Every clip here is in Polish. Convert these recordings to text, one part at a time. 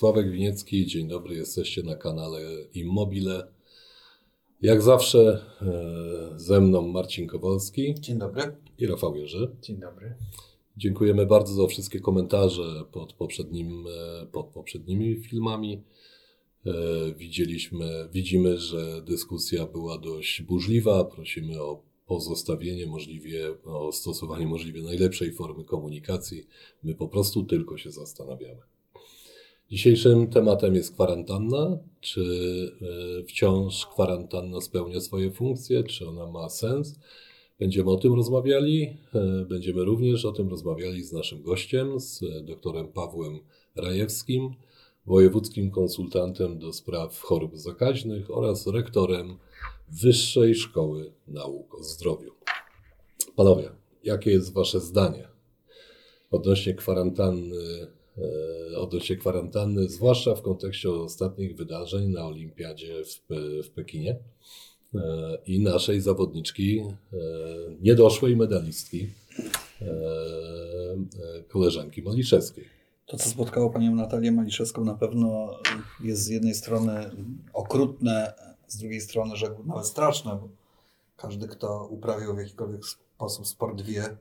Sławek Winiecki, dzień dobry, jesteście na kanale Immobile. Jak zawsze e, ze mną Marcin Kowalski. Dzień dobry. I Rafał Jerzy. Dzień dobry. Dziękujemy bardzo za wszystkie komentarze pod, poprzednim, e, pod poprzednimi filmami. E, widzieliśmy, widzimy, że dyskusja była dość burzliwa. Prosimy o pozostawienie możliwie, o stosowanie możliwie najlepszej formy komunikacji. My po prostu tylko się zastanawiamy. Dzisiejszym tematem jest kwarantanna. Czy e, wciąż kwarantanna spełnia swoje funkcje? Czy ona ma sens? Będziemy o tym rozmawiali. E, będziemy również o tym rozmawiali z naszym gościem, z doktorem Pawłem Rajewskim, wojewódzkim konsultantem do spraw chorób zakaźnych oraz rektorem Wyższej Szkoły Nauk o Zdrowiu. Panowie, jakie jest Wasze zdanie odnośnie kwarantanny, e, odnośnie kwarantanny, zwłaszcza w kontekście ostatnich wydarzeń na Olimpiadzie w, w Pekinie e, i naszej zawodniczki, e, niedoszłej medalistki, koleżanki Maliszewskiej. To, co spotkało panią Natalię Maliszewską, na pewno jest z jednej strony okrutne, z drugiej strony rzekłbym nawet straszne, bo każdy, kto uprawiał w jakikolwiek sposób sport wie,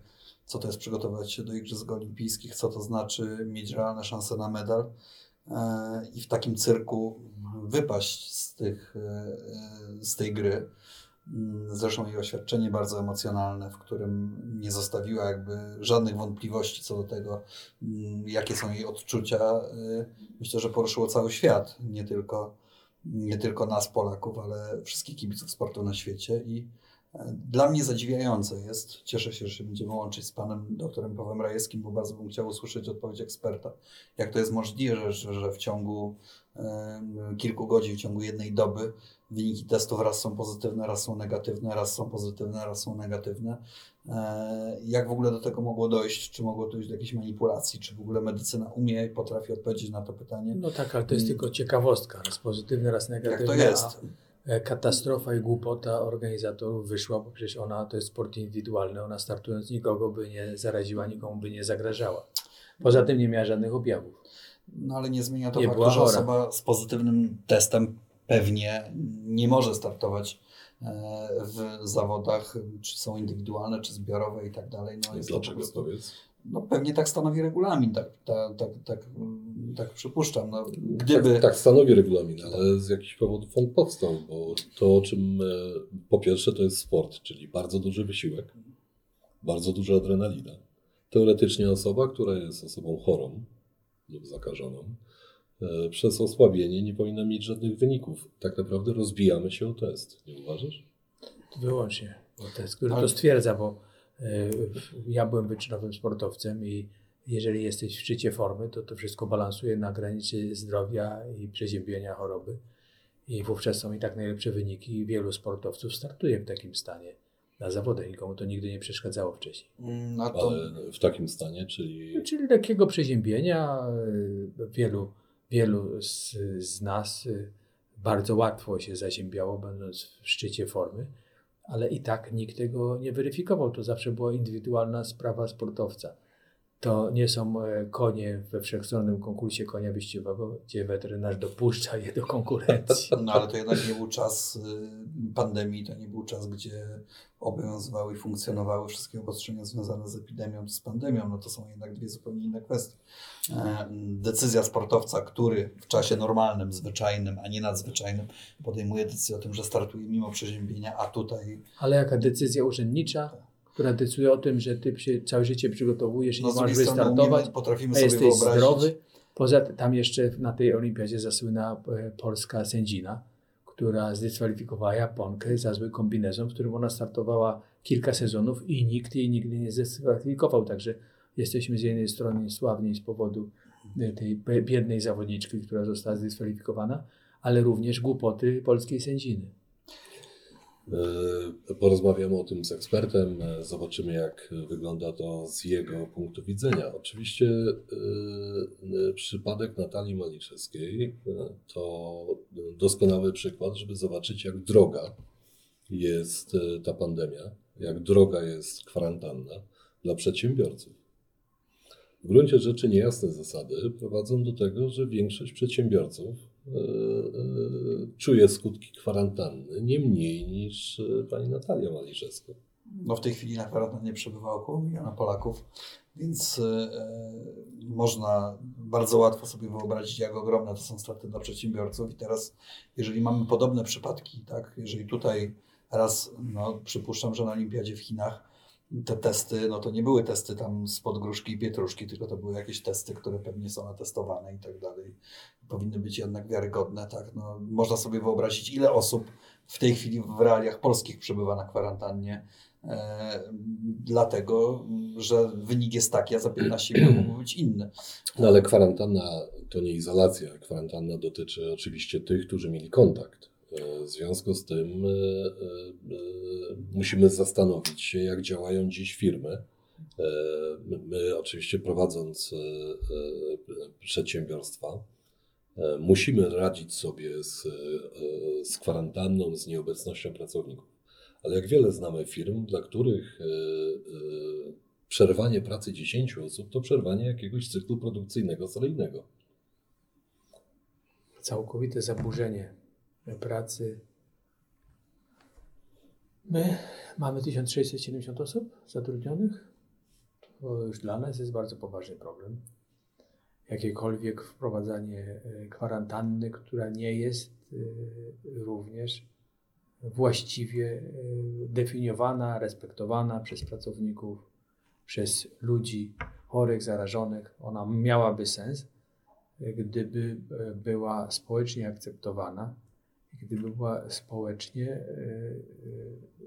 co to jest przygotować się do Igrzysk Olimpijskich, co to znaczy mieć realne szanse na medal e, i w takim cyrku wypaść z, tych, e, z tej gry. Mm, zresztą jej oświadczenie bardzo emocjonalne, w którym nie zostawiła jakby żadnych wątpliwości co do tego, mm, jakie są jej odczucia. E, myślę, że poruszyło cały świat, nie tylko nie tylko nas, Polaków, ale wszystkich kibiców sportu na świecie. I e, dla mnie zadziwiające jest, cieszę się, że się będziemy łączyć z panem doktorem Pawłem Rajewskim, bo bardzo bym chciał usłyszeć odpowiedź eksperta. Jak to jest możliwe, że, że w ciągu kilku godzin, w ciągu jednej doby wyniki testów raz są pozytywne, raz są negatywne, raz są pozytywne, raz są negatywne. E, jak w ogóle do tego mogło dojść? Czy mogło dojść do jakiejś manipulacji? Czy w ogóle medycyna umie i potrafi odpowiedzieć na to pytanie? No tak, ale to jest tylko ciekawostka. Raz pozytywne, raz negatywne. Jak to jest? E, katastrofa i głupota organizatorów wyszła, bo przecież ona to jest sport indywidualny. Ona startując nikogo by nie zaraziła, nikomu by nie zagrażała. Poza tym nie miała żadnych objawów. No ale nie zmienia to nie faktu, że osoba z pozytywnym testem pewnie nie może startować e, w zawodach, czy są indywidualne, czy zbiorowe i tak dalej. No, jest Dlaczego to powiedz? No pewnie tak stanowi regulamin, tak, tak, tak, tak, tak przypuszczam. No, gdyby... tak, tak stanowi regulamin, ale z jakichś powodów on powstał, bo to o czym e, po pierwsze to jest sport, czyli bardzo duży wysiłek, bardzo duża adrenalina. Teoretycznie osoba, która jest osobą chorą lub zakażoną, E, przez osłabienie nie powinna mieć żadnych wyników. Tak naprawdę rozbijamy się o test, nie uważasz? Wyłącznie o test, który to stwierdza, bo ja byłem wyczynowym sportowcem i jeżeli jesteś w szczycie formy, to to wszystko balansuje na granicy zdrowia i przeziębienia choroby. I wówczas są i tak najlepsze wyniki i wielu sportowców startuje w takim stanie na zawodach. Nikomu to nigdy nie przeszkadzało wcześniej. No to... Ale w takim stanie, czyli... Czyli lekkiego przeziębienia, e, wielu wielu z, z nas y, bardzo łatwo się zaziębiało, będąc w szczycie formy, ale i tak nikt tego nie weryfikował. To zawsze była indywidualna sprawa sportowca. To nie są e, konie we wszechstronnym konkursie konia wyścigowego, gdzie weterynarz dopuszcza je do konkurencji. No ale to jednak nie był czas y, pandemii, to nie był czas, gdzie obowiązywały i funkcjonowały wszystkie obostrzenia związane z epidemią czy z pandemią. No to są jednak dwie zupełnie inne kwestie. E, decyzja sportowca, który w czasie normalnym, zwyczajnym, a nie nadzwyczajnym podejmuje decyzję o tym, że startuje mimo przeziębienia, a tutaj... Ale jaka decyzja urzędnicza? Która decyduje o tym, że ty się całe życie przygotowujesz i no, możesz wystartować, umiemy, a jesteś zdrowy. Poza tym tam jeszcze na tej olimpiadzie zasłynęła e, polska sędzina, która zdyskwalifikowała Japonkę za zły kombinezon, w którym ona startowała kilka sezonów i nikt jej nigdy nie zdyskwalifikował. Także jesteśmy z jednej strony sławni z powodu e, tej biednej zawodniczki, która została zdyskwalifikowana, ale również głupoty polskiej sędziny. E, porozmawiamy o tym z ekspertem, e, zobaczymy jak wygląda to z jego punktu widzenia. Oczywiście e, przypadek Natalii Maliszewskiej to doskonały przykład, żeby zobaczyć jak droga jest ta pandemia, jak droga jest kwarantanna dla przedsiębiorców. w gruncie rzeczy niejasne zasady prowadzą do tego, że większość przedsiębiorców czuje skutki kwarantanny nie mniej niż e, pani Natalia Maliszewska. No w tej chwili na kwarantannie przebywa około miliona Polaków, więc e, można bardzo łatwo sobie wyobrazić, jak ogromne to są straty dla przedsiębiorców. I teraz, jeżeli mamy podobne przypadki, tak, jeżeli tutaj raz, no, przypuszczam, że na Olimpiadzie w Chinach te testy, no to nie były testy tam spod gruszki i pietruszki, tylko to były jakieś testy, które pewnie są atestowane i tak dalej. Powinny być jednak wiarygodne, tak. No, można sobie wyobrazić, ile osób w tej chwili w realiach polskich przebywa na kwarantannie, e, dlatego, że wynik jest taki, a za 15 minut mógł być inny. No ale kwarantanna to nie izolacja. Kwarantanna dotyczy oczywiście tych, którzy mieli kontakt. E, W związku z tym e, e, musimy zastanowić się, jak działają dziś firmy. My, oczywiście prowadząc przedsiębiorstwa, musimy radzić sobie z, z kwarantanną, z nieobecnością pracowników. Ale jak wiele znamy firm, dla których przerwanie pracy 10 osób to przerwanie jakiegoś cyklu produkcyjnego seryjnego. całkowite zaburzenie pracy. My mamy 1670 osób zatrudnionych. To już dla nas jest bardzo poważny problem. Jakiekolwiek wprowadzanie e, kwarantanny, która nie jest e, również właściwie e, definiowana, respektowana przez pracowników, przez ludzi chorych, zarażonych, ona miałaby sens, gdyby była społecznie akceptowana, gdyby była społecznie e, e,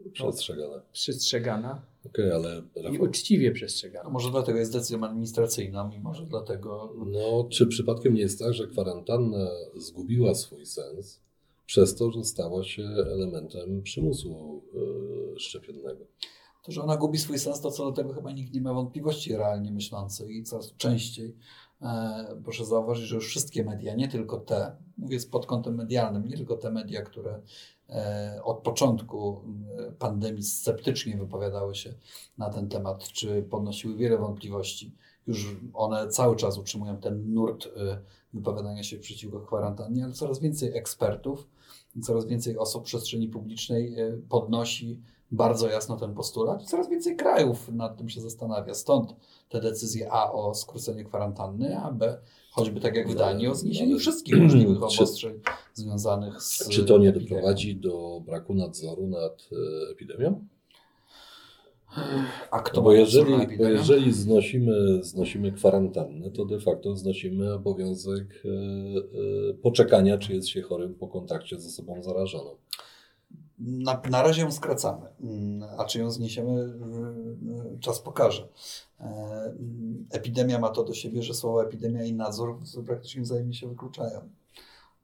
no, Przestrzegane. przestrzegana Okej, ale i Rafał, uczciwie A przestrzegana. może dlatego jest decyzją administracyjną i może dlatego no, czy przypadkiem nie jest tak, że kwarantanna zgubiła swój sens przez to, że stała się elementem przymusu e, szczepiennego? To, że ona gubi swój sens, to co do tego chyba nikt nie ma wątpliwości realnie myślących i coraz częściej. E, proszę zauważyć, że już wszystkie media, nie tylko te, mówię pod kątem medialnym, nie tylko te media, które e, od początku e, pandemii sceptycznie wypowiadały się na ten temat, czy podnosiły wiele wątpliwości. Już one cały czas utrzymują ten nurt e, wypowiadania się przeciwko kwarantannie, ale coraz więcej ekspertów, coraz więcej osób w przestrzeni publicznej e, podnosi bardzo jasno ten postulat i coraz więcej krajów nad tym się zastanawia. Stąd te decyzje A o skróceniu kwarantanny, a B choćby tak jak w Danii o zniesieniu wszystkich możliwych obostrzeń związanych z Czy to nie epidemią. doprowadzi do braku nadzoru nad e, epidemią? A kto No bo jeżeli, bo jeżeli znosimy, znosimy kwarantannę, to de facto znosimy obowiązek e, e, poczekania, czy jest się chorym po kontakcie z osobą zarażoną. Na, na razie ją skracamy, Mm, a czy ją zniesiemy, czas pokaże. E, mm, Epidemia ma to do siebie, że słowo epidemia i nadzór praktycznie wzajemnie się wykluczają.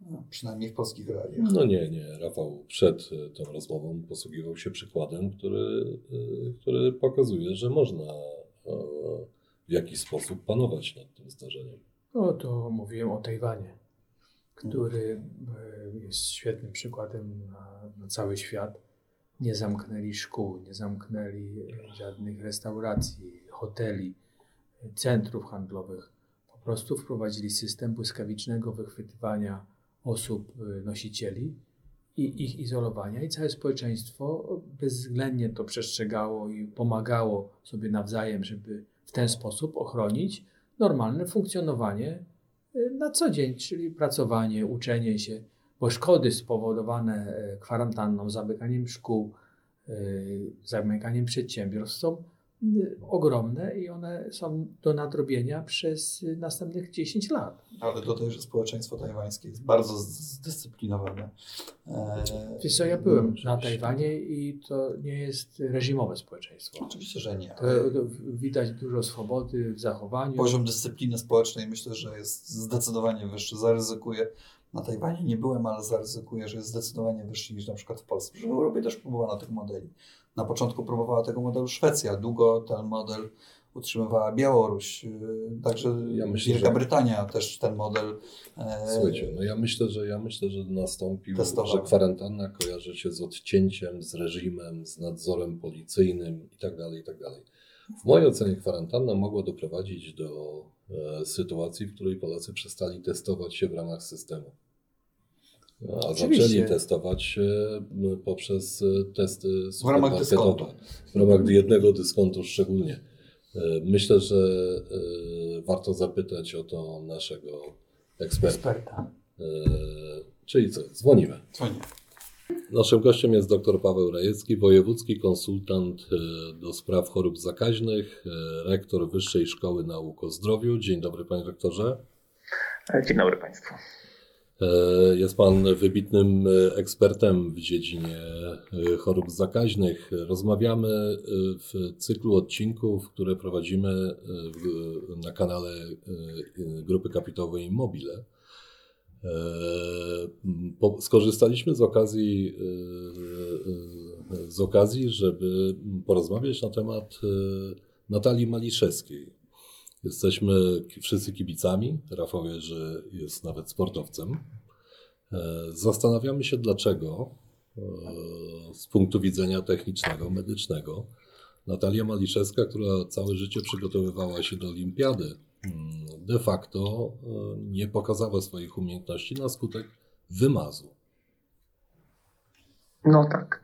No, Przynajmniej w polskich realiach. No nie, nie. Rafał przed e, tą rozmową posługiwał się przykładem, który, e, który pokazuje, że można w jakiś sposób panować nad tym zdarzeniem. No to mówiłem o Tajwanie, który e, jest świetnym przykładem na, na cały świat. Nie zamknęli szkół, nie zamknęli żadnych restauracji, hoteli, centrów handlowych. Po prostu wprowadzili system błyskawicznego wychwytywania osób e, nosicieli i ich izolowania i całe społeczeństwo bezwzględnie to przestrzegało i pomagało sobie nawzajem, żeby w ten sposób ochronić normalne funkcjonowanie na co dzień, czyli pracowanie, uczenie się, bo szkody spowodowane e, kwarantanną, zamykaniem szkół, y, zamykaniem przedsiębiorstw są y, ogromne i one są do nadrobienia przez następnych 10 lat. Ale dodaj, że społeczeństwo tajwańskie jest bardzo zdyscyplinowane. E, Wiesz co, ja byłem na Oczywiście. Tajwanie i to nie jest reżimowe społeczeństwo. Oczywiście, że nie. To, to widać dużo swobody w zachowaniu. Poziom dyscypliny społecznej myślę, że jest zdecydowanie wyższy. Zaryzykuję. Na Tajwanie nie byłem, ale zaryzykuję, że jest zdecydowanie wyższy niż na przykład w Polsce. W Europie też próbowano tych modeli. Na początku próbowała tego modelu Szwecja, długo ten model utrzymywała Białoruś, yy, także Ja myślę, Wielka że- Brytania też ten model. e, Słuchajcie, no ja myślę, że ja myślę, że nastąpił, Testowała. że kwarantanna kojarzy się z odcięciem, z reżimem, z nadzorem policyjnym i tak dalej, i tak. W mojej ocenie kwarantanna mogła doprowadzić do e, sytuacji, w której Polacy przestali testować się w ramach systemu. A Oczywiście. zaczęli testować m, poprzez e, testy W ramach dyskontu. supermarketowe. W ramach jednego dyskontu szczególnie. E, Myślę, że e, warto zapytać o to naszego eksperta. Eksperta. E, Czyli co? Dzwonimy. Dzwoni. Naszym gościem jest dr Paweł Rajecki, wojewódzki konsultant e, do spraw chorób zakaźnych, e, rektor Wyższej Szkoły Nauk o Zdrowiu. Dzień dobry, panie rektorze. Dzień dobry Państwu. E, Jest pan wybitnym e, ekspertem w dziedzinie e, chorób zakaźnych. Rozmawiamy w cyklu odcinków, które prowadzimy na kanale Grupy Kapitałowej Immobile. E, po- Skorzystaliśmy z okazji, z okazji, żeby porozmawiać na temat Natalii Maliszewskiej. Jesteśmy wszyscy kibicami. Rafał Jerzy jest nawet sportowcem. E, Zastanawiamy się, dlaczego e, z punktu widzenia technicznego, medycznego, Natalia Maliszewska, która całe życie przygotowywała się do olimpiady, mm, de facto e, nie pokazała swoich umiejętności na skutek wymazu. No tak.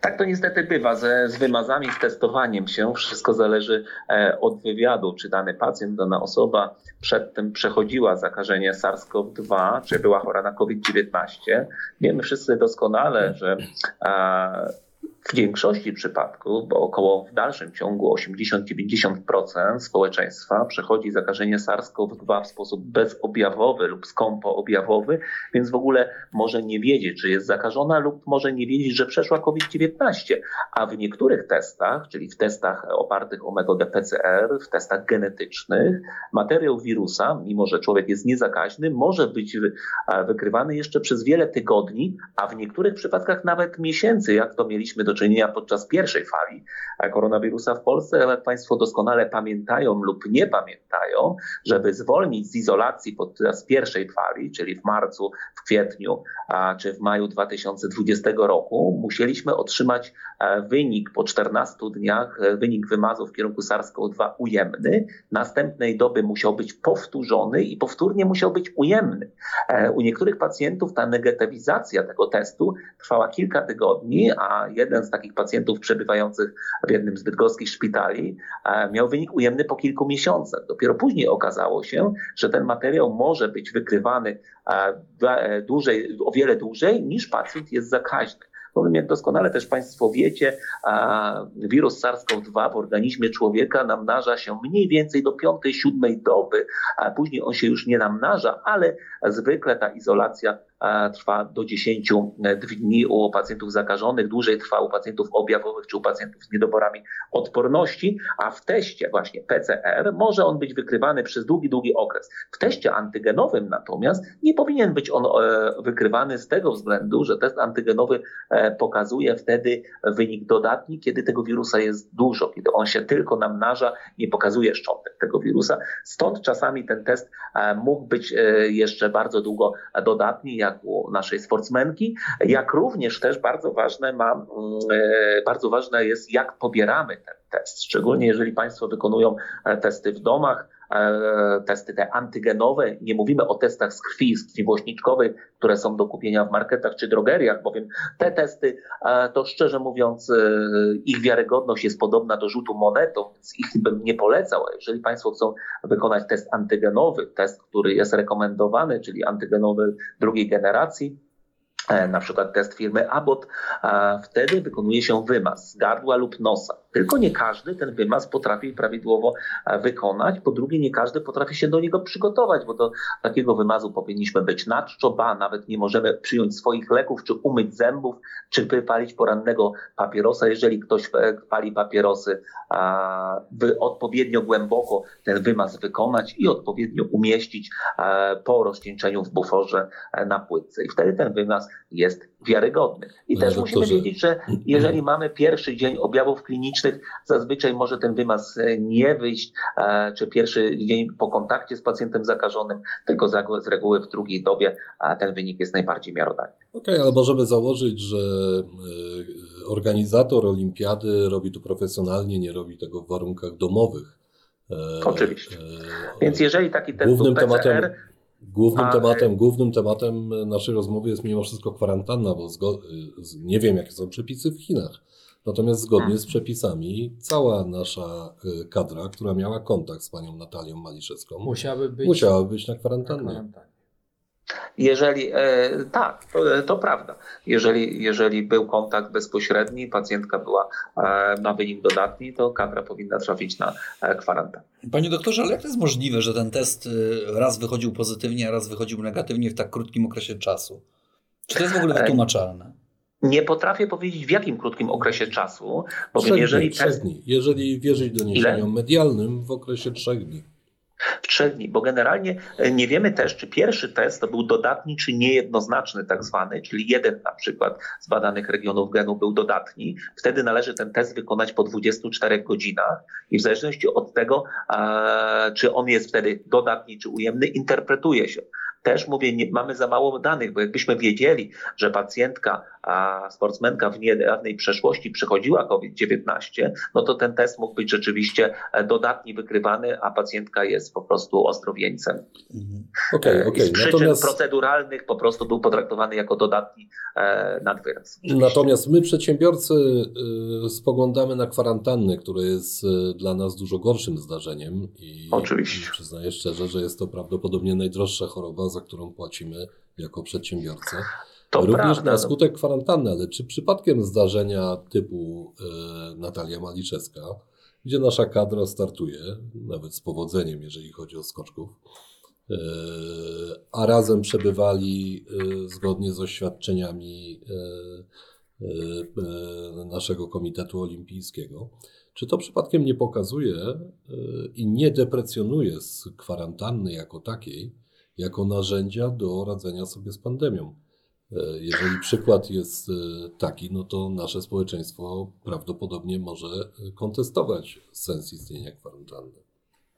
Tak to niestety bywa ze, z wymazami, z testowaniem się. Wszystko zależy e, od wywiadu, czy dany pacjent, dana osoba przed tym przechodziła zakażenie SARS-CoV-2, czy była chora na COVID-19. Wiemy wszyscy doskonale, że w większości przypadków, bo około w dalszym ciągu 80-90% społeczeństwa przechodzi zakażenie SARS-CoV-2 w sposób bezobjawowy lub skąpoobjawowy, więc w ogóle może nie wiedzieć, czy jest zakażona, lub może nie wiedzieć, że przeszła COVID-19. A w niektórych testach, czyli w testach opartych o metodę PCR, w testach genetycznych, materiał wirusa, mimo że człowiek jest niezakaźny, może być wykrywany jeszcze przez wiele tygodni, a w niektórych przypadkach nawet miesięcy, jak to mieliśmy do czynienia podczas pierwszej fali koronawirusa w Polsce. Jak Państwo doskonale pamiętają lub nie pamiętają, żeby zwolnić z izolacji podczas pierwszej fali, czyli w marcu, w kwietniu czy w maju 2020 roku, musieliśmy otrzymać e, wynik po 14 dniach, e, wynik wymazu w kierunku SARS-CoV-2 ujemny. Następnej doby musiał być powtórzony i powtórnie musiał być ujemny. E, U niektórych pacjentów ta negatywizacja tego testu trwała kilka tygodni, a jeden z takich pacjentów przebywających w jednym z bydgoskich szpitali e, miał wynik ujemny po kilku miesiącach. Dopiero później okazało się, że ten materiał może być wykrywany e, e, dłużej, o wiele dłużej niż pacjent jest zakaźny. Bowiem, jak doskonale też Państwo wiecie, wirus SARS-CoV-2 w organizmie człowieka namnaża się mniej więcej do 5-7 doby, a później on się już nie namnaża, ale zwykle ta izolacja trwa do 10 dni u pacjentów zakażonych, dłużej trwa u pacjentów objawowych czy u pacjentów z niedoborami odporności, a w teście właśnie PCR może on być wykrywany przez długi, długi okres. W teście antygenowym natomiast nie powinien być on e, wykrywany z tego względu, że test antygenowy e, pokazuje wtedy wynik dodatni, kiedy tego wirusa jest dużo, kiedy on się tylko namnaża, nie pokazuje szczątek tego wirusa. Stąd czasami ten test e, mógł być e, jeszcze bardzo długo dodatni, jak u naszej sportsmenki, jak również też bardzo ważne ma, mm, e, bardzo ważne jest, jak pobieramy ten test, szczególnie jeżeli Państwo wykonują e, testy w domach, testy te antygenowe. Nie mówimy o testach z krwi, z krwi głośniczkowej, które są do kupienia w marketach czy drogeriach, bowiem te testy, e, to szczerze mówiąc, e, ich wiarygodność jest podobna do rzutu monetą, więc ich bym nie polecał. Jeżeli Państwo chcą wykonać test antygenowy, test, który jest rekomendowany, czyli antygenowy drugiej generacji, e, na przykład test firmy Abbott, wtedy wykonuje się wymaz z gardła lub nosa. Tylko nie każdy ten wymaz potrafi prawidłowo e, wykonać. Po drugie, nie każdy potrafi się do niego przygotować, bo do takiego wymazu powinniśmy być na czczo, ba, nawet nie możemy przyjąć swoich leków, czy umyć zębów, czy wypalić porannego papierosa. Jeżeli ktoś e, pali papierosy, by odpowiednio głęboko ten wymaz wykonać i odpowiednio umieścić e, po rozcieńczeniu w buforze na płytce. I wtedy ten wymaz jest wiarygodny. I też musimy doktorze. wiedzieć, że jeżeli mamy pierwszy dzień objawów klinicznych, zazwyczaj może ten wymaz e, nie wyjść, e, czy pierwszy dzień po kontakcie z pacjentem zakażonym, tylko z reguły w drugiej dobie a ten wynik jest najbardziej miarodajny. Okej, ale możemy założyć, że e, organizator olimpiady robi to profesjonalnie, nie robi tego w warunkach domowych. Oczywiście. Więc jeżeli taki test głównym PCR, tematem, głównym, tematem, głównym tematem naszej rozmowy jest mimo wszystko kwarantanna, bo nie wiem, jakie są przepisy w Chinach. Natomiast zgodnie z przepisami cała nasza kadra, która miała kontakt z panią Natalią Maliszewską, musiałaby być, musiałaby być na kwarantannie. Na kwarantannie. Jeżeli e, tak, to, to, prawda. Jeżeli, jeżeli był kontakt bezpośredni, pacjentka była e, na wynik dodatni, to kadra powinna trafić na e, kwarantannę. Panie doktorze, ale jak to jest możliwe, że ten test raz wychodził pozytywnie, a raz wychodził negatywnie w tak krótkim okresie czasu? Czy to jest w ogóle wytłumaczalne? Nie potrafię powiedzieć w jakim krótkim okresie czasu, bowiem trzech jeżeli dni, test... dni. Jeżeli wierzyć doniesieniom medialnym, w okresie trzech dni w trzech dni, bo generalnie e, nie wiemy też, czy pierwszy test to był dodatni, czy niejednoznaczny tak zwany, czyli jeden na przykład z badanych regionów genu był dodatni. Wtedy należy ten test wykonać po 24 godzinach i w zależności od tego, czy on jest wtedy dodatni, czy ujemny, interpretuje się też mówię, nie, mamy za mało danych, bo jakbyśmy wiedzieli, że pacjentka, a sportsmenka w niedawnej przeszłości przechodziła COVID-19, no to ten test mógł być rzeczywiście e, dodatni wykrywany, a pacjentka jest po prostu ozdrowieńcem. Okay, okay. Z przyczyn Natomiast... proceduralnych po prostu był potraktowany jako dodatni e, nadwyraz. Natomiast my przedsiębiorcy e, spoglądamy na kwarantannę, która jest e, dla nas dużo gorszym zdarzeniem i Oczywiście. przyznaję szczerze, że jest to prawdopodobnie najdroższa choroba, za którą płacimy jako przedsiębiorcy. To Również prawda. na skutek kwarantanny, ale czy przypadkiem zdarzenia typu e, Natalia Maliczewska, gdzie nasza kadra startuje, nawet z powodzeniem, jeżeli chodzi o skoczków, e, a razem przebywali e, zgodnie z oświadczeniami naszego Komitetu Olimpijskiego. Czy to przypadkiem nie pokazuje i nie deprecjonuje z kwarantanny jako takiej, jako narzędzia do radzenia sobie z pandemią. E, jeżeli przykład jest e, taki, no to nasze społeczeństwo prawdopodobnie może kontestować sens istnienia kwarantanny.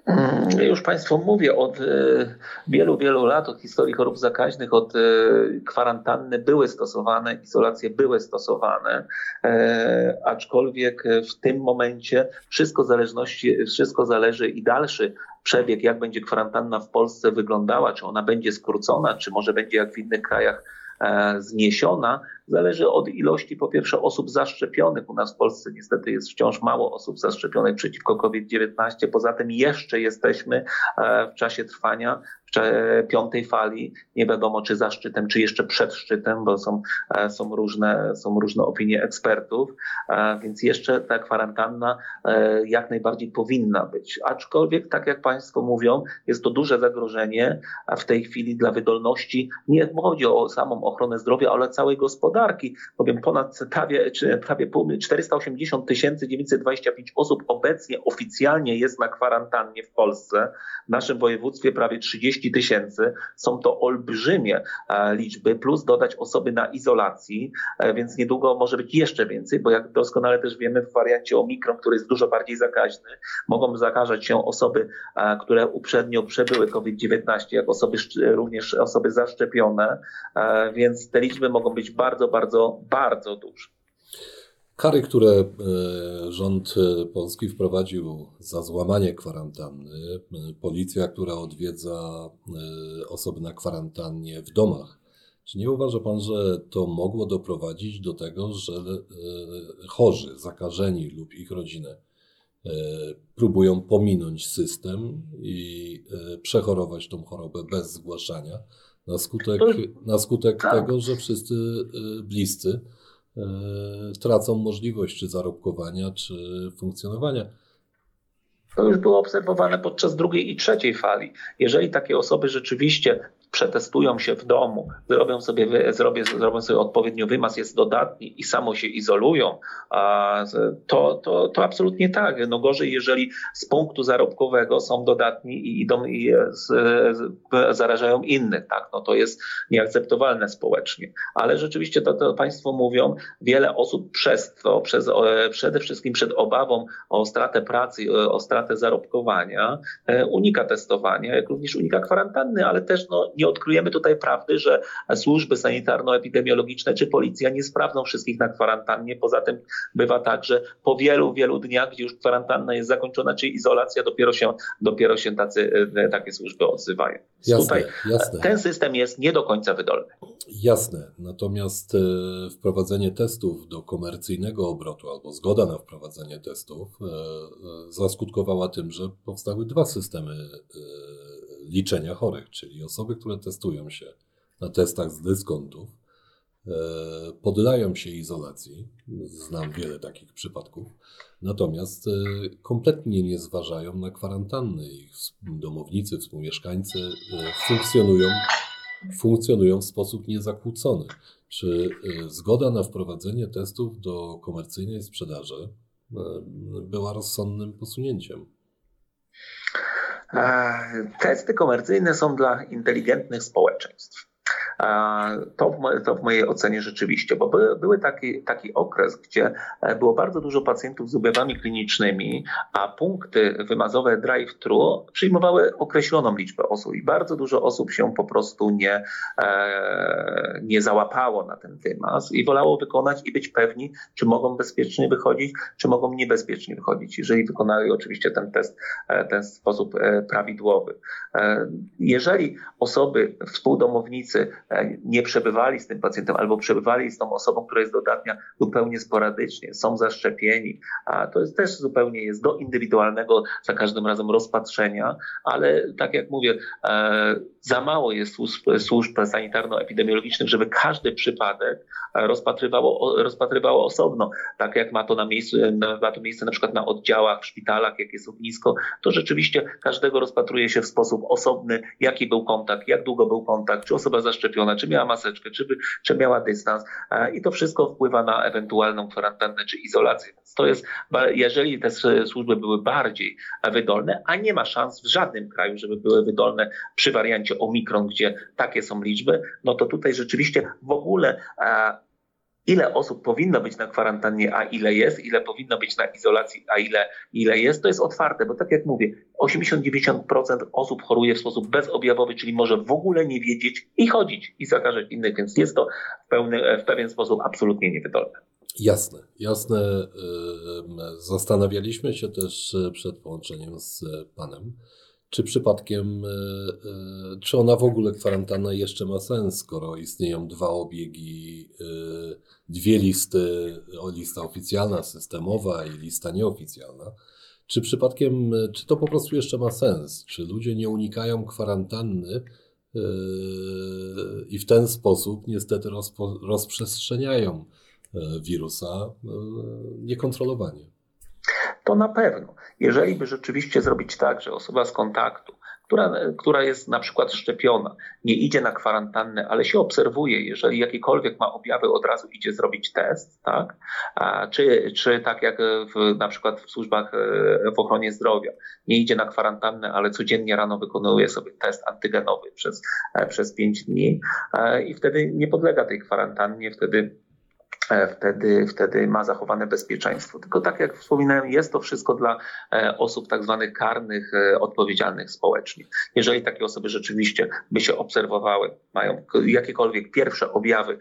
Mm, już Państwu mówię, od e, wielu, wielu lat, od historii chorób zakaźnych, od e, kwarantanny były stosowane, izolacje były stosowane, e, aczkolwiek w tym momencie wszystko, zależności, wszystko zależy i dalszy przebieg, jak będzie kwarantanna w Polsce wyglądała, czy ona będzie skrócona, czy może będzie jak w innych krajach zniesiona, zależy od ilości po pierwsze osób zaszczepionych. U nas w Polsce niestety jest wciąż mało osób zaszczepionych przeciwko COVID-19. Poza tym jeszcze jesteśmy w czasie trwania piątej fali. Nie wiadomo, czy za szczytem, czy jeszcze przed szczytem, bo są, e, są, różne, są różne opinie ekspertów, e, więc jeszcze ta kwarantanna e, jak najbardziej powinna być. Aczkolwiek, tak jak Państwo mówią, jest to duże zagrożenie w tej chwili dla wydolności. Nie chodzi o samą ochronę zdrowia, ale całej gospodarki, bowiem ponad prawie, prawie 480 925 osób obecnie oficjalnie jest na kwarantannie w Polsce. W naszym województwie prawie 30 30 tysięcy. Są to olbrzymie e, liczby, plus dodać osoby na izolacji, e, więc niedługo może być jeszcze więcej, bo jak doskonale też wiemy w wariancie Omikron, który jest dużo bardziej zakaźny, mogą zakażać się osoby, e, które uprzednio przebyły COVID-19, jak osoby, również osoby zaszczepione, więc te liczby mogą być bardzo, bardzo, bardzo duże. Kary, które e, rząd e, polski wprowadził za złamanie kwarantanny, e, policja, która odwiedza osoby na kwarantannie w domach, czy nie uważa Pan, że to mogło doprowadzić do tego, że chorzy, zakażeni lub ich rodziny próbują pominąć system i przechorować tą chorobę bez zgłaszania na skutek, na skutek tak. tego, że wszyscy bliscy tracą możliwość czy zarobkowania, czy funkcjonowania. To już było obserwowane podczas drugiej i trzeciej fali. Jeżeli takie osoby rzeczywiście przetestują się w domu, zrobią sobie, zrobią, sobie odpowiednio wymaz, jest dodatni i samo się izolują, to, to, to absolutnie tak. No gorzej, jeżeli z punktu zarobkowego są dodatni i idą i zarażają innych, tak? No to jest nieakceptowalne społecznie. Ale rzeczywiście to, to Państwo mówią, wiele osób przez to, przez, przede wszystkim przed obawą o stratę pracy, o stratę zarobkowania, e, unika testowania, jak również unika kwarantanny, ale też no, nie odkryjemy tutaj prawdy, że służby sanitarno-epidemiologiczne czy policja nie sprawdzą wszystkich na kwarantannie. Poza tym bywa tak, że po wielu, wielu dniach, gdzie już kwarantanna jest zakończona, czy izolacja, dopiero się, dopiero się tacy, e, takie służby odzywają. Jasne, tutaj jasne. ten system jest nie do końca wydolny. Jasne, natomiast e, wprowadzenie testów do komercyjnego obrotu albo zgoda na wprowadzenie testów zaskutkowało tym, że powstały dwa systemy e, liczenia chorych, czyli osoby, które testują się na testach z dyskontów, e, poddają się izolacji. Znam wiele takich przypadków. Natomiast e, kompletnie nie zważają na kwarantanny. Ich domownicy, współmieszkańcy funkcjonują, funkcjonują w sposób niezakłócony. Czy zgoda na wprowadzenie testów do komercyjnej sprzedaży była rozsądnym posunięciem? Testy komercyjne są dla inteligentnych społeczeństw. To w, to w mojej ocenie rzeczywiście, bo by, były taki, taki okres, gdzie e, było bardzo dużo pacjentów z objawami klinicznymi, a punkty wymazowe drive-thru przyjmowały określoną liczbę osób i bardzo dużo osób się po prostu nie, e, nie załapało na ten wymaz i wolało wykonać i być pewni, czy mogą bezpiecznie wychodzić, czy mogą niebezpiecznie wychodzić, jeżeli wykonali oczywiście ten test e, ten sposób prawidłowy. Jeżeli osoby, współdomownicy nie przebywali z tym pacjentem albo przebywali z tą osobą, która jest dodatnia zupełnie sporadycznie, są zaszczepieni, a to jest też zupełnie jest do indywidualnego za każdym razem rozpatrzenia, ale tak jak mówię, e, za mało jest służb, służb sanitarno-epidemiologicznych, żeby każdy przypadek rozpatrywało, rozpatrywało osobno, tak jak ma to, na miejscu, ma to miejsce na przykład na oddziałach, w szpitalach, jak jest ognisko, to rzeczywiście każdego rozpatruje się w sposób osobny, jaki był kontakt, jak długo był kontakt, czy osoba zaszczepiona, czy miała maseczkę, czy, czy miała dystans i to wszystko wpływa na ewentualną kwarantannę czy izolację. Więc to jest, jeżeli te służby były bardziej wydolne, a nie ma szans w żadnym kraju, żeby były wydolne przy wariancie Omikron, gdzie takie są liczby, no to tutaj rzeczywiście w ogóle ile osób powinno być na kwarantannie, a ile jest, ile powinno być na izolacji, a ile, ile jest, to jest otwarte, bo tak jak mówię, 80-90% osób choruje w sposób bezobjawowy, czyli może w ogóle nie wiedzieć i chodzić i zakażać innych, więc jest to w, pełny, w pewien sposób absolutnie niewydolne. Jasne, jasne. Zastanawialiśmy się też e, przed połączeniem z Panem, czy przypadkiem, e, e, czy ona w ogóle kwarantanna jeszcze ma sens, skoro istnieją dwa obiegi, e, dwie listy, lista oficjalna, systemowa i lista nieoficjalna? Czy przypadkiem, czy to po prostu jeszcze ma sens? Czy ludzie nie unikają kwarantanny i w ten sposób niestety rozprzestrzeniają wirusa niekontrolowanie? To na pewno, jeżeli by rzeczywiście zrobić tak, że osoba z kontaktu, która, która jest na przykład szczepiona, nie idzie na kwarantannę, ale się obserwuje, jeżeli jakikolwiek ma objawy, od razu idzie zrobić test, tak? A, czy, czy tak jak w, na przykład w służbach e, w ochronie zdrowia, nie idzie na kwarantannę, ale codziennie rano wykonuje sobie test antygenowy przez, e, przez 5 dni e, i wtedy nie podlega tej kwarantannie, wtedy wtedy, wtedy ma zachowane bezpieczeństwo. Tylko tak jak wspominałem, jest to wszystko dla e, osób tak zwanych karnych, e, odpowiedzialnych społecznie. Jeżeli takie osoby rzeczywiście by się obserwowały, mają jakiekolwiek pierwsze objawy,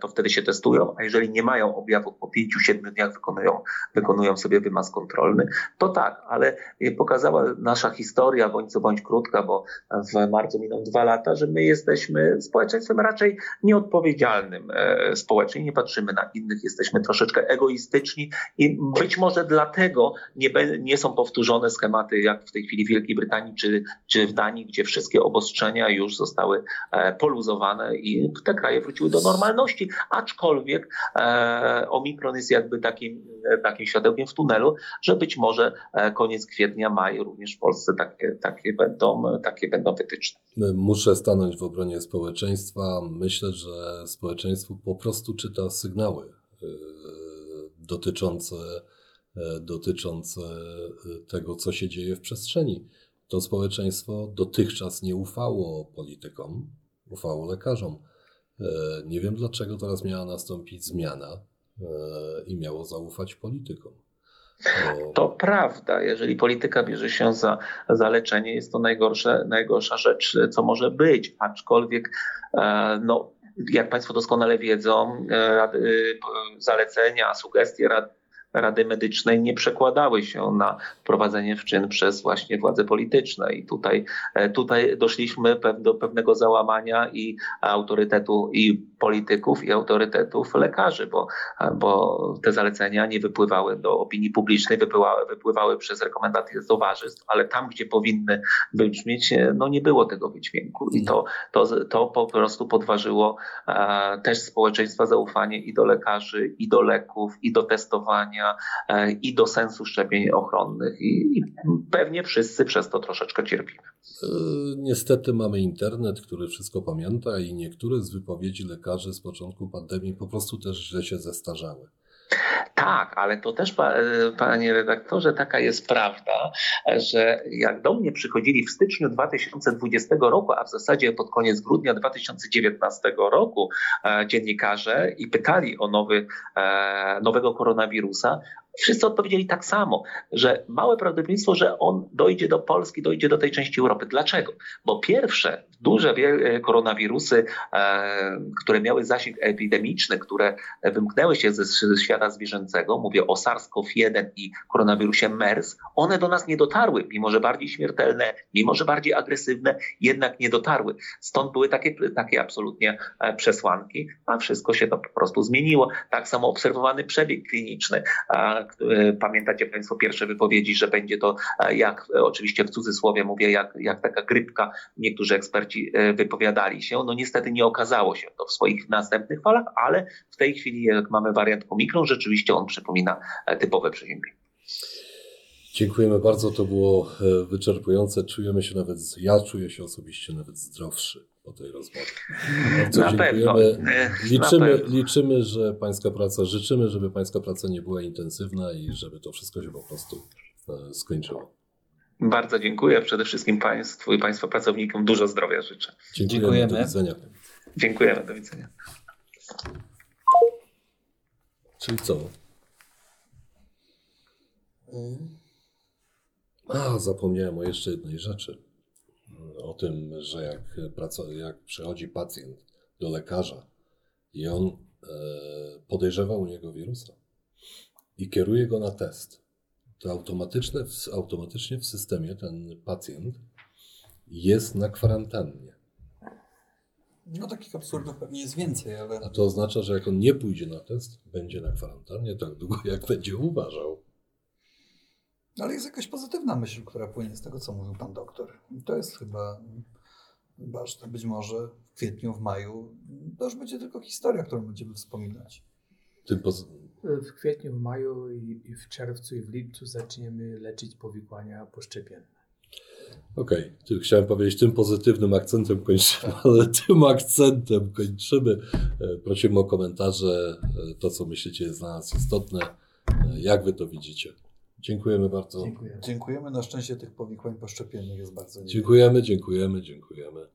to wtedy się testują, a jeżeli nie mają objawów, po 5-7 dniach wykonują, wykonują sobie wymaz kontrolny, to tak, ale pokazała nasza historia, bądź co bądź krótka, bo w marcu miną dwa lata, że my jesteśmy społeczeństwem raczej nieodpowiedzialnym społecznie, nie patrzymy na innych, jesteśmy troszeczkę egoistyczni i być może dlatego nie, nie są powtórzone schematy jak w tej chwili w Wielkiej Brytanii czy, czy w Danii, gdzie wszystkie obostrzenia już zostały e, poluzowane i te kraje wróciły do normalności, aczkolwiek e, Omikron jest jakby takim, takim światełkiem w tunelu, że być może e, koniec kwietnia, maj również w Polsce takie, takie, będą, takie będą wytyczne. Muszę stanąć w obronie społeczeństwa. Myślę, że społeczeństwo po prostu czyta sygnały e, dotyczące, e, dotyczące tego, co się dzieje w przestrzeni. To społeczeństwo dotychczas nie ufało politykom, ufało lekarzom. Nie wiem, dlaczego teraz miała nastąpić zmiana i miało zaufać politykom. Bo... To prawda. Jeżeli polityka bierze się za, za leczenie, jest to najgorsze, najgorsza rzecz, co może być. Aczkolwiek, e, no, jak Państwo doskonale wiedzą, e, zalecenia, sugestie rad, Rady Medycznej nie przekładały się na wprowadzenie w czyn przez właśnie władze polityczne. I tutaj, e, tutaj doszliśmy do pewnego załamania i autorytetu i polityków, i autorytetów lekarzy, bo, bo te zalecenia nie wypływały do opinii publicznej, wypływały, wypływały przez rekomendacje towarzystw, ale tam, gdzie powinny wybrzmieć, e, no nie było tego wydźwięku. I to, to, to po prostu podważyło e, też społeczeństwa zaufanie i do lekarzy, i do leków, i do testowania E, i do sensu szczepień ochronnych. I, pewnie wszyscy przez to troszeczkę cierpimy. E, niestety mamy internet, który wszystko pamięta i niektóre z wypowiedzi lekarzy z początku pandemii po prostu też źle się zestarzały. Tak, ale to też, panie redaktorze, taka jest prawda, że jak do mnie przychodzili w styczniu 2020 roku, a w zasadzie pod koniec grudnia 2019 roku e, dziennikarze i pytali o nowy, e, nowego koronawirusa, Wszyscy odpowiedzieli tak samo, że małe prawdopodobieństwo, że on dojdzie do Polski, dojdzie do tej części Europy. Dlaczego? Bo pierwsze duże koronawirusy, e, które miały zasięg epidemiczny, które wymknęły się ze, ze świata zwierzęcego, mówię o SARS-CoV-1 i koronawirusie MERS, one do nas nie dotarły, mimo że bardziej śmiertelne, mimo że bardziej agresywne, jednak nie dotarły. Stąd były takie, takie absolutnie e, przesłanki, a wszystko się to po prostu zmieniło. Tak samo obserwowany przebieg kliniczny E, pamiętacie Państwo pierwsze wypowiedzi, że będzie to, e, jak oczywiście w cudzysłowie mówię, jak, jak taka grypka, niektórzy eksperci e, wypowiadali się. No niestety nie okazało się to w swoich następnych falach, ale w tej chwili, jak mamy wariant omikron, rzeczywiście on przypomina typowe przeziębienie. Dziękujemy bardzo, to było wyczerpujące. Czujemy się nawet, ja czuję się osobiście nawet zdrowszy po tej rozmowie. Bardzo na dziękujemy. Pewno. Liczymy, liczymy, że Pańska praca, życzymy, żeby Pańska praca nie była intensywna i żeby to wszystko się po prostu e, skończyło. Bardzo dziękuję przede wszystkim Państwu i Państwa pracownikom. Dużo zdrowia życzę. Dziękujemy. dziękujemy. Do widzenia. Dziękujemy. Do widzenia. Czyli co? A, zapomniałem o jeszcze jednej rzeczy o tym, że jak, jak przychodzi pacjent do lekarza i on e, podejrzewa u niego wirusa i kieruje go na test, to automatyczne, automatycznie w systemie ten pacjent jest na kwarantannie. No takich absurdów pewnie jest więcej, ale... A to oznacza, że jak on nie pójdzie na test, będzie na kwarantannie tak długo, jak będzie uważał. Ale jest jakaś pozytywna myśl, która płynie z tego, co mówił pan doktor. I to jest chyba ważne. Być może w kwietniu, w maju to już będzie tylko historia, którą będziemy wspominać. W kwietniu, w maju i w czerwcu i w lipcu zaczniemy leczyć powikłania poszczepienne. Okej, okay. chciałem powiedzieć, tym pozytywnym akcentem kończymy, ale tym akcentem kończymy. E, prosimy o komentarze. E, to, co myślicie, jest dla nas istotne. E, jak wy to widzicie? Dziękujemy bardzo. Dziękujemy. Dziękujemy. Na szczęście tych powikłań poszczepiennych jest bardzo niewiele. Dziękujemy, dziękujemy, dziękujemy.